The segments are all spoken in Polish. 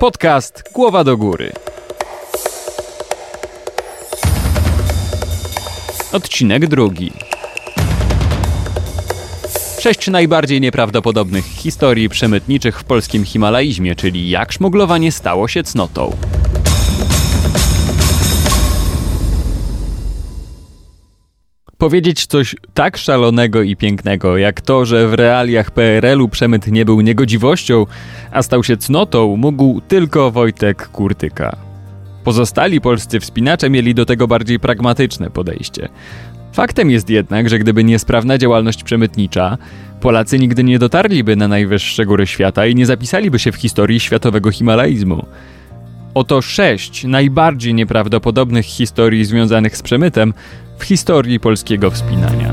Podcast Głowa do Góry. Odcinek drugi. Sześć najbardziej nieprawdopodobnych historii przemytniczych w polskim Himalaizmie, czyli jak szmuglowanie stało się cnotą. Powiedzieć coś tak szalonego i pięknego, jak to, że w realiach PRL-u przemyt nie był niegodziwością, a stał się cnotą, mógł tylko Wojtek Kurtyka. Pozostali polscy wspinacze mieli do tego bardziej pragmatyczne podejście. Faktem jest jednak, że gdyby niesprawna działalność przemytnicza, Polacy nigdy nie dotarliby na najwyższe góry świata i nie zapisaliby się w historii światowego himalaizmu. Oto sześć najbardziej nieprawdopodobnych historii związanych z przemytem w historii polskiego wspinania.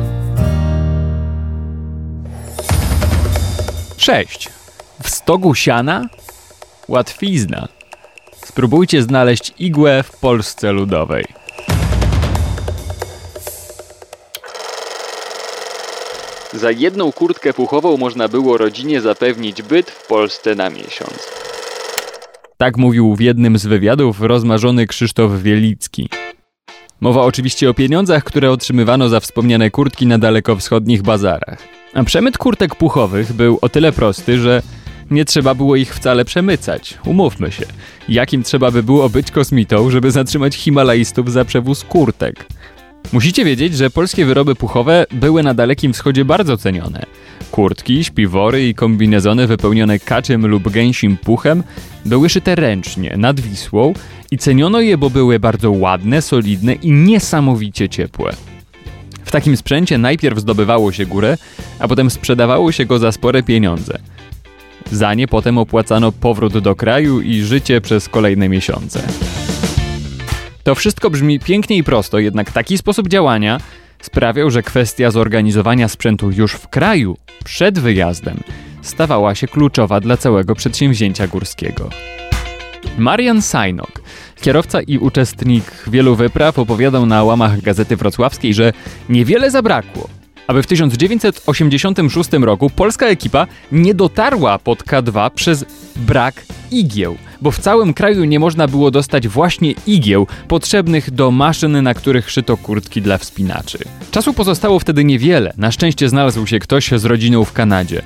6. W stogu siana? Łatwizna. Spróbujcie znaleźć igłę w Polsce Ludowej. Za jedną kurtkę puchową można było rodzinie zapewnić byt w Polsce na miesiąc. Tak mówił w jednym z wywiadów rozmarzony Krzysztof Wielicki. Mowa oczywiście o pieniądzach, które otrzymywano za wspomniane kurtki na dalekowschodnich bazarach. A przemyt kurtek puchowych był o tyle prosty, że nie trzeba było ich wcale przemycać. Umówmy się. Jakim trzeba by było być kosmitą, żeby zatrzymać Himalajstów za przewóz kurtek? Musicie wiedzieć, że polskie wyroby puchowe były na Dalekim Wschodzie bardzo cenione. Kurtki, śpiwory i kombinezony wypełnione kaczym lub gęsim puchem były szyte ręcznie, nad Wisłą i ceniono je, bo były bardzo ładne, solidne i niesamowicie ciepłe. W takim sprzęcie najpierw zdobywało się górę, a potem sprzedawało się go za spore pieniądze. Za nie potem opłacano powrót do kraju i życie przez kolejne miesiące. To wszystko brzmi pięknie i prosto, jednak taki sposób działania sprawiał, że kwestia zorganizowania sprzętu już w kraju, przed wyjazdem, stawała się kluczowa dla całego przedsięwzięcia górskiego. Marian Sajnok, kierowca i uczestnik wielu wypraw, opowiadał na łamach Gazety Wrocławskiej, że niewiele zabrakło, aby w 1986 roku polska ekipa nie dotarła pod K2 przez brak igieł, bo w całym kraju nie można było dostać właśnie igieł potrzebnych do maszyn, na których szyto kurtki dla wspinaczy. Czasu pozostało wtedy niewiele. Na szczęście znalazł się ktoś z rodziną w Kanadzie.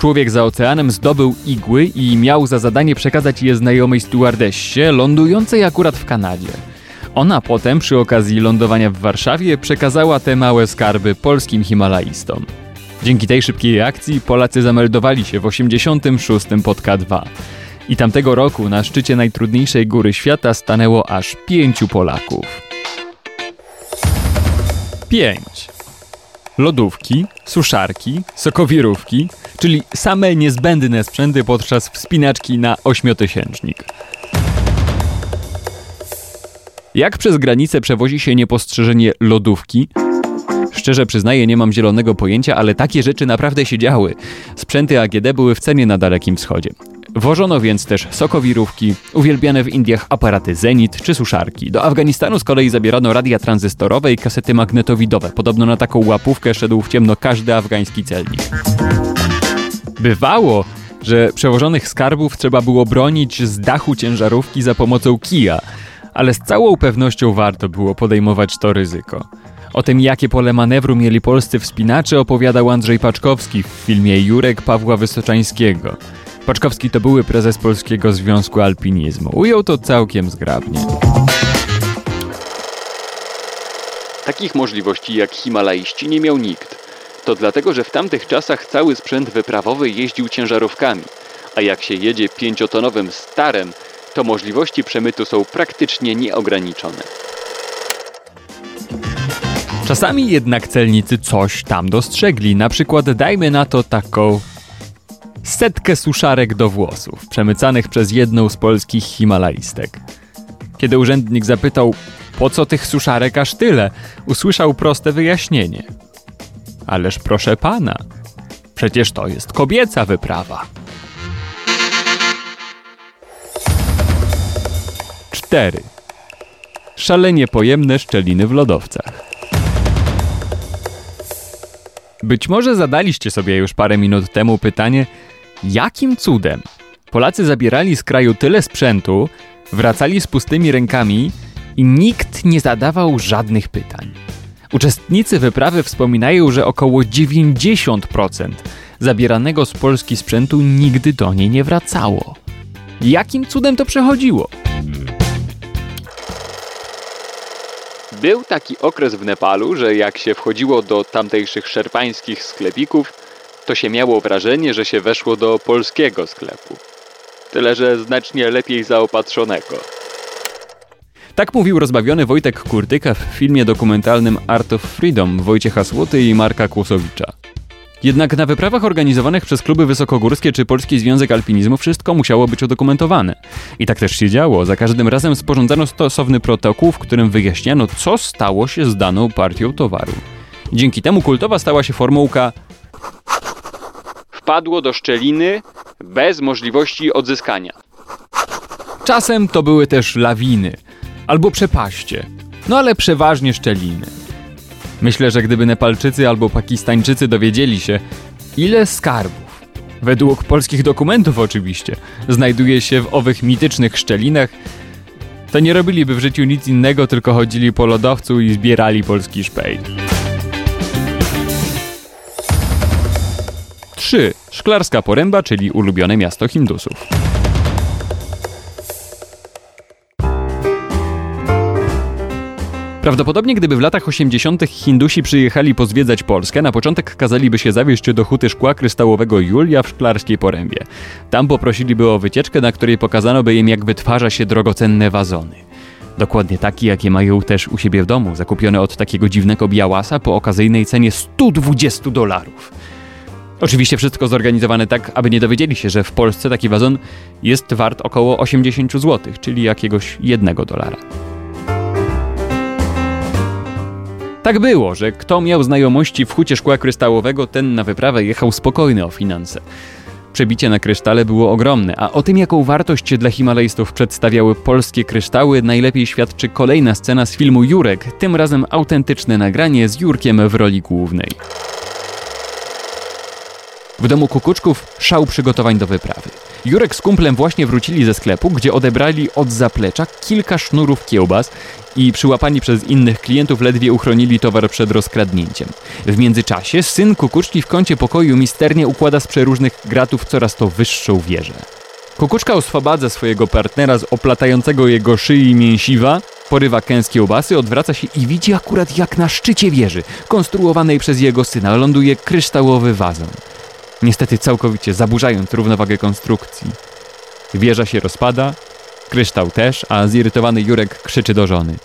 Człowiek za oceanem zdobył igły i miał za zadanie przekazać je znajomej stewardessie, lądującej akurat w Kanadzie. Ona potem, przy okazji lądowania w Warszawie, przekazała te małe skarby polskim Himalajistom. Dzięki tej szybkiej akcji Polacy zameldowali się w 86 pod K2. I tamtego roku na szczycie najtrudniejszej góry świata stanęło aż pięciu Polaków. 5. Lodówki, suszarki, sokowirówki, czyli same niezbędne sprzęty podczas wspinaczki na ośmiotysięcznik. Jak przez granicę przewozi się niepostrzeżenie lodówki? Szczerze przyznaję, nie mam zielonego pojęcia, ale takie rzeczy naprawdę się działy. Sprzęty AGD były w cenie na Dalekim Wschodzie. Wożono więc też sokowirówki, uwielbiane w Indiach aparaty Zenit czy suszarki. Do Afganistanu z kolei zabierano radia tranzystorowe i kasety magnetowidowe. Podobno na taką łapówkę szedł w ciemno każdy afgański celnik. Bywało, że przewożonych skarbów trzeba było bronić z dachu ciężarówki za pomocą kija, ale z całą pewnością warto było podejmować to ryzyko. O tym, jakie pole manewru mieli polscy wspinacze, opowiadał Andrzej Paczkowski w filmie Jurek Pawła Wysoczańskiego. Paczkowski to były prezes Polskiego Związku Alpinizmu. Ujął to całkiem zgrabnie. Takich możliwości jak Himalaiści nie miał nikt. To dlatego, że w tamtych czasach cały sprzęt wyprawowy jeździł ciężarówkami, a jak się jedzie pięciotonowym starem, to możliwości przemytu są praktycznie nieograniczone. Czasami jednak celnicy coś tam dostrzegli, na przykład dajmy na to taką setkę suszarek do włosów, przemycanych przez jedną z polskich himalajstek. Kiedy urzędnik zapytał, po co tych suszarek aż tyle, usłyszał proste wyjaśnienie. Ależ proszę pana, przecież to jest kobieca wyprawa. 4. Szalenie pojemne szczeliny w lodowcach. Być może zadaliście sobie już parę minut temu pytanie, jakim cudem Polacy zabierali z kraju tyle sprzętu, wracali z pustymi rękami i nikt nie zadawał żadnych pytań. Uczestnicy wyprawy wspominają, że około 90% zabieranego z Polski sprzętu nigdy do niej nie wracało. Jakim cudem to przechodziło? Był taki okres w Nepalu, że jak się wchodziło do tamtejszych szerpańskich sklepików, to się miało wrażenie, że się weszło do polskiego sklepu. Tyle, że znacznie lepiej zaopatrzonego. Tak mówił rozbawiony Wojtek Kurtyka w filmie dokumentalnym Art of Freedom Wojciecha Słoty i Marka Kłosowicza. Jednak na wyprawach organizowanych przez kluby wysokogórskie czy Polski Związek Alpinizmu wszystko musiało być udokumentowane. I tak też się działo. Za każdym razem sporządzano stosowny protokół, w którym wyjaśniano, co stało się z daną partią towaru. Dzięki temu kultowa stała się formułka wpadło do szczeliny bez możliwości odzyskania. Czasem to były też lawiny albo przepaście, no ale przeważnie szczeliny. Myślę, że gdyby Nepalczycy albo Pakistańczycy dowiedzieli się, ile skarbów, według polskich dokumentów oczywiście, znajduje się w owych mitycznych szczelinach, to nie robiliby w życiu nic innego, tylko chodzili po lodowcu i zbierali polski szpejt. 3. Szklarska Poręba, czyli ulubione miasto Hindusów. Prawdopodobnie gdyby w latach 80. Hindusi przyjechali pozwiedzać Polskę, na początek kazaliby się zawieźć do huty szkła kryształowego Julia w Szklarskiej Porębie. Tam poprosiliby o wycieczkę, na której pokazano by im jak wytwarza się drogocenne wazony. Dokładnie takie, jakie mają też u siebie w domu, zakupione od takiego dziwnego białasa po okazyjnej cenie 120 dolarów. Oczywiście wszystko zorganizowane tak, aby nie dowiedzieli się, że w Polsce taki wazon jest wart około 80 zł, czyli jakiegoś jednego dolara. Tak było, że kto miał znajomości w hucie szkła kryształowego, ten na wyprawę jechał spokojny o finanse. Przebicie na krysztale było ogromne, a o tym, jaką wartość dla Himalajstów przedstawiały polskie kryształy, najlepiej świadczy kolejna scena z filmu Jurek, tym razem autentyczne nagranie z Jurkiem w roli głównej. W domu Kukuczków szał przygotowań do wyprawy. Jurek z kumplem właśnie wrócili ze sklepu, gdzie odebrali od zaplecza kilka sznurów kiełbas i przyłapani przez innych klientów ledwie uchronili towar przed rozkradnięciem. W międzyczasie syn Kukuczki w kącie pokoju misternie układa z przeróżnych gratów coraz to wyższą wieżę. Kukuczka oswobadza swojego partnera z oplatającego jego szyi mięsiwa, porywa kęs kiełbasy, odwraca się i widzi akurat jak na szczycie wieży, konstruowanej przez jego syna, ląduje kryształowy wazon niestety całkowicie zaburzając równowagę konstrukcji. Wieża się rozpada, kryształ też, a zirytowany Jurek krzyczy do żony.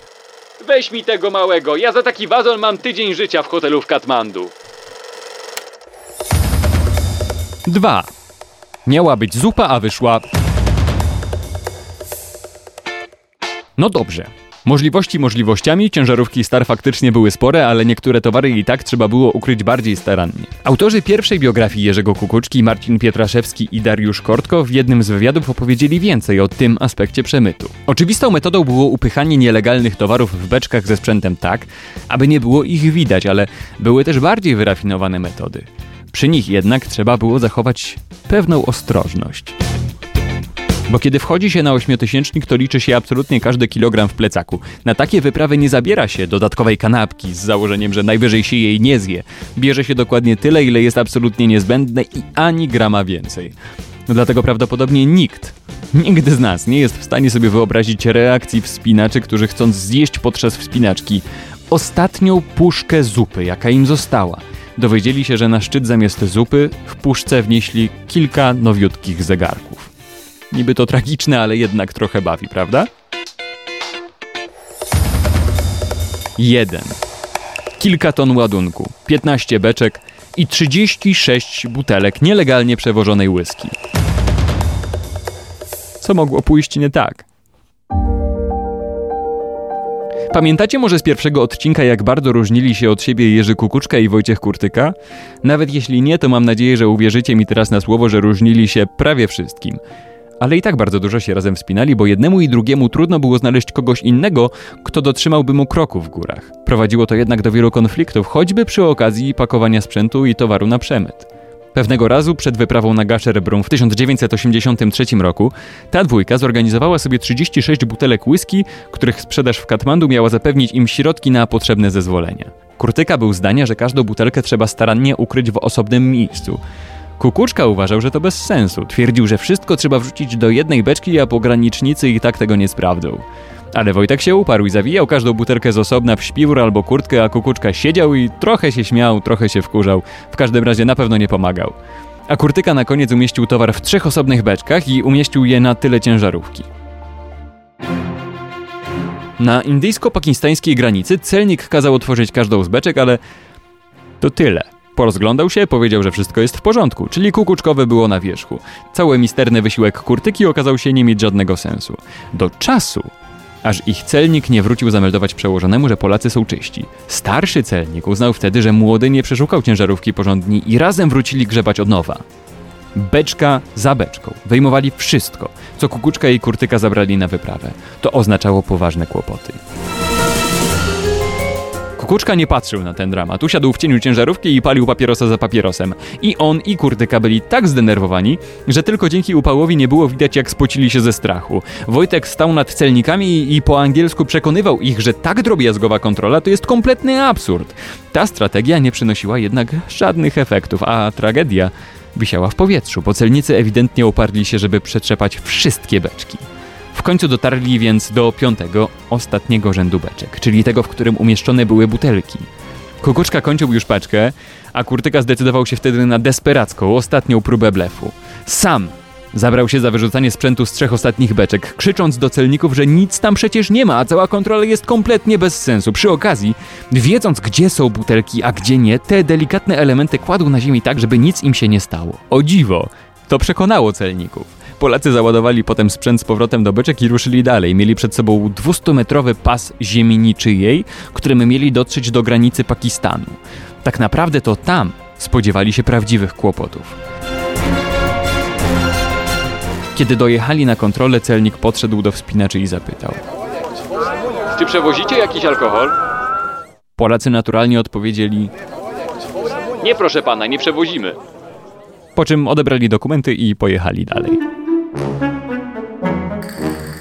Weź mi tego małego, ja za taki wazon mam tydzień życia w hotelu w Katmandu. 2. Miała być zupa, a wyszła... No dobrze, Możliwości możliwościami, ciężarówki Star faktycznie były spore, ale niektóre towary i tak trzeba było ukryć bardziej starannie. Autorzy pierwszej biografii Jerzego Kukuczki, Marcin Pietraszewski i Dariusz Kortko w jednym z wywiadów opowiedzieli więcej o tym aspekcie przemytu. Oczywistą metodą było upychanie nielegalnych towarów w beczkach ze sprzętem tak, aby nie było ich widać, ale były też bardziej wyrafinowane metody. Przy nich jednak trzeba było zachować pewną ostrożność. Bo kiedy wchodzi się na ośmiotysięcznik, to liczy się absolutnie każdy kilogram w plecaku. Na takie wyprawy nie zabiera się dodatkowej kanapki z założeniem, że najwyżej się jej nie zje. Bierze się dokładnie tyle, ile jest absolutnie niezbędne i ani grama więcej. No dlatego prawdopodobnie nikt, nigdy z nas nie jest w stanie sobie wyobrazić reakcji wspinaczy, którzy chcąc zjeść podczas wspinaczki ostatnią puszkę zupy, jaka im została, dowiedzieli się, że na szczyt zamiast zupy w puszce wnieśli kilka nowiutkich zegarków. Niby to tragiczne, ale jednak trochę bawi, prawda? 1. Kilka ton ładunku, 15 beczek i 36 butelek nielegalnie przewożonej whisky. Co mogło pójść nie tak? Pamiętacie może z pierwszego odcinka, jak bardzo różnili się od siebie Jerzy Kukuczka i Wojciech Kurtyka? Nawet jeśli nie, to mam nadzieję, że uwierzycie mi teraz na słowo, że różnili się prawie wszystkim. Ale i tak bardzo dużo się razem wspinali, bo jednemu i drugiemu trudno było znaleźć kogoś innego, kto dotrzymałby mu kroku w górach. Prowadziło to jednak do wielu konfliktów, choćby przy okazji pakowania sprzętu i towaru na przemyt. Pewnego razu przed wyprawą na Gasherbrum w 1983 roku ta dwójka zorganizowała sobie 36 butelek whisky, których sprzedaż w Katmandu miała zapewnić im środki na potrzebne zezwolenia. Kurtyka był zdania, że każdą butelkę trzeba starannie ukryć w osobnym miejscu. Kukuczka uważał, że to bez sensu. Twierdził, że wszystko trzeba wrzucić do jednej beczki, a pogranicznicy i tak tego nie sprawdzą. Ale Wojtek się uparł i zawijał każdą butelkę z osobna w śpiwór albo kurtkę, a Kukuczka siedział i trochę się śmiał, trochę się wkurzał. W każdym razie na pewno nie pomagał. A Kurtyka na koniec umieścił towar w trzech osobnych beczkach i umieścił je na tyle ciężarówki. Na indyjsko-pakistańskiej granicy celnik kazał otworzyć każdą z beczek, ale to tyle. Porozglądał się, powiedział, że wszystko jest w porządku, czyli kukuczkowe było na wierzchu. Cały misterny wysiłek kurtyki okazał się nie mieć żadnego sensu. Do czasu, aż ich celnik nie wrócił zameldować przełożonemu, że Polacy są czyści. Starszy celnik uznał wtedy, że młody nie przeszukał ciężarówki porządni i razem wrócili grzebać od nowa. Beczka za beczką. Wyjmowali wszystko, co kukuczka i kurtyka zabrali na wyprawę. To oznaczało poważne kłopoty. Kukuczka nie patrzył na ten dramat. Usiadł w cieniu ciężarówki i palił papierosa za papierosem. I on, i kurtyka byli tak zdenerwowani, że tylko dzięki upałowi nie było widać, jak spocili się ze strachu. Wojtek stał nad celnikami i po angielsku przekonywał ich, że tak drobiazgowa kontrola to jest kompletny absurd. Ta strategia nie przynosiła jednak żadnych efektów, a tragedia wisiała w powietrzu, bo celnicy ewidentnie oparli się, żeby przetrzepać wszystkie beczki. Końcu dotarli więc do piątego, ostatniego rzędu beczek, czyli tego, w którym umieszczone były butelki. Kukuczka kończył już paczkę, a Kurtyka zdecydował się wtedy na desperacką, ostatnią próbę blefu. Sam zabrał się za wyrzucanie sprzętu z trzech ostatnich beczek, krzycząc do celników, że nic tam przecież nie ma, a cała kontrola jest kompletnie bez sensu. Przy okazji, wiedząc gdzie są butelki, a gdzie nie, te delikatne elementy kładł na ziemi tak, żeby nic im się nie stało. O dziwo! To przekonało celników. Polacy załadowali potem sprzęt z powrotem do beczek i ruszyli dalej. Mieli przed sobą 200-metrowy pas ziemi niczyjej, którym mieli dotrzeć do granicy Pakistanu. Tak naprawdę to tam spodziewali się prawdziwych kłopotów. Kiedy dojechali na kontrolę, celnik podszedł do wspinaczy i zapytał: Czy przewozicie jakiś alkohol? Polacy naturalnie odpowiedzieli: Nie, proszę pana, nie przewozimy. Po czym odebrali dokumenty i pojechali dalej.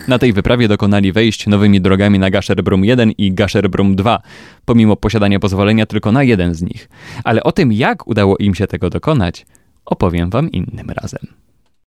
Na tej wyprawie dokonali wejść nowymi drogami na Gasherbrum 1 i Gasherbrum 2, pomimo posiadania pozwolenia tylko na jeden z nich. Ale o tym, jak udało im się tego dokonać, opowiem wam innym razem.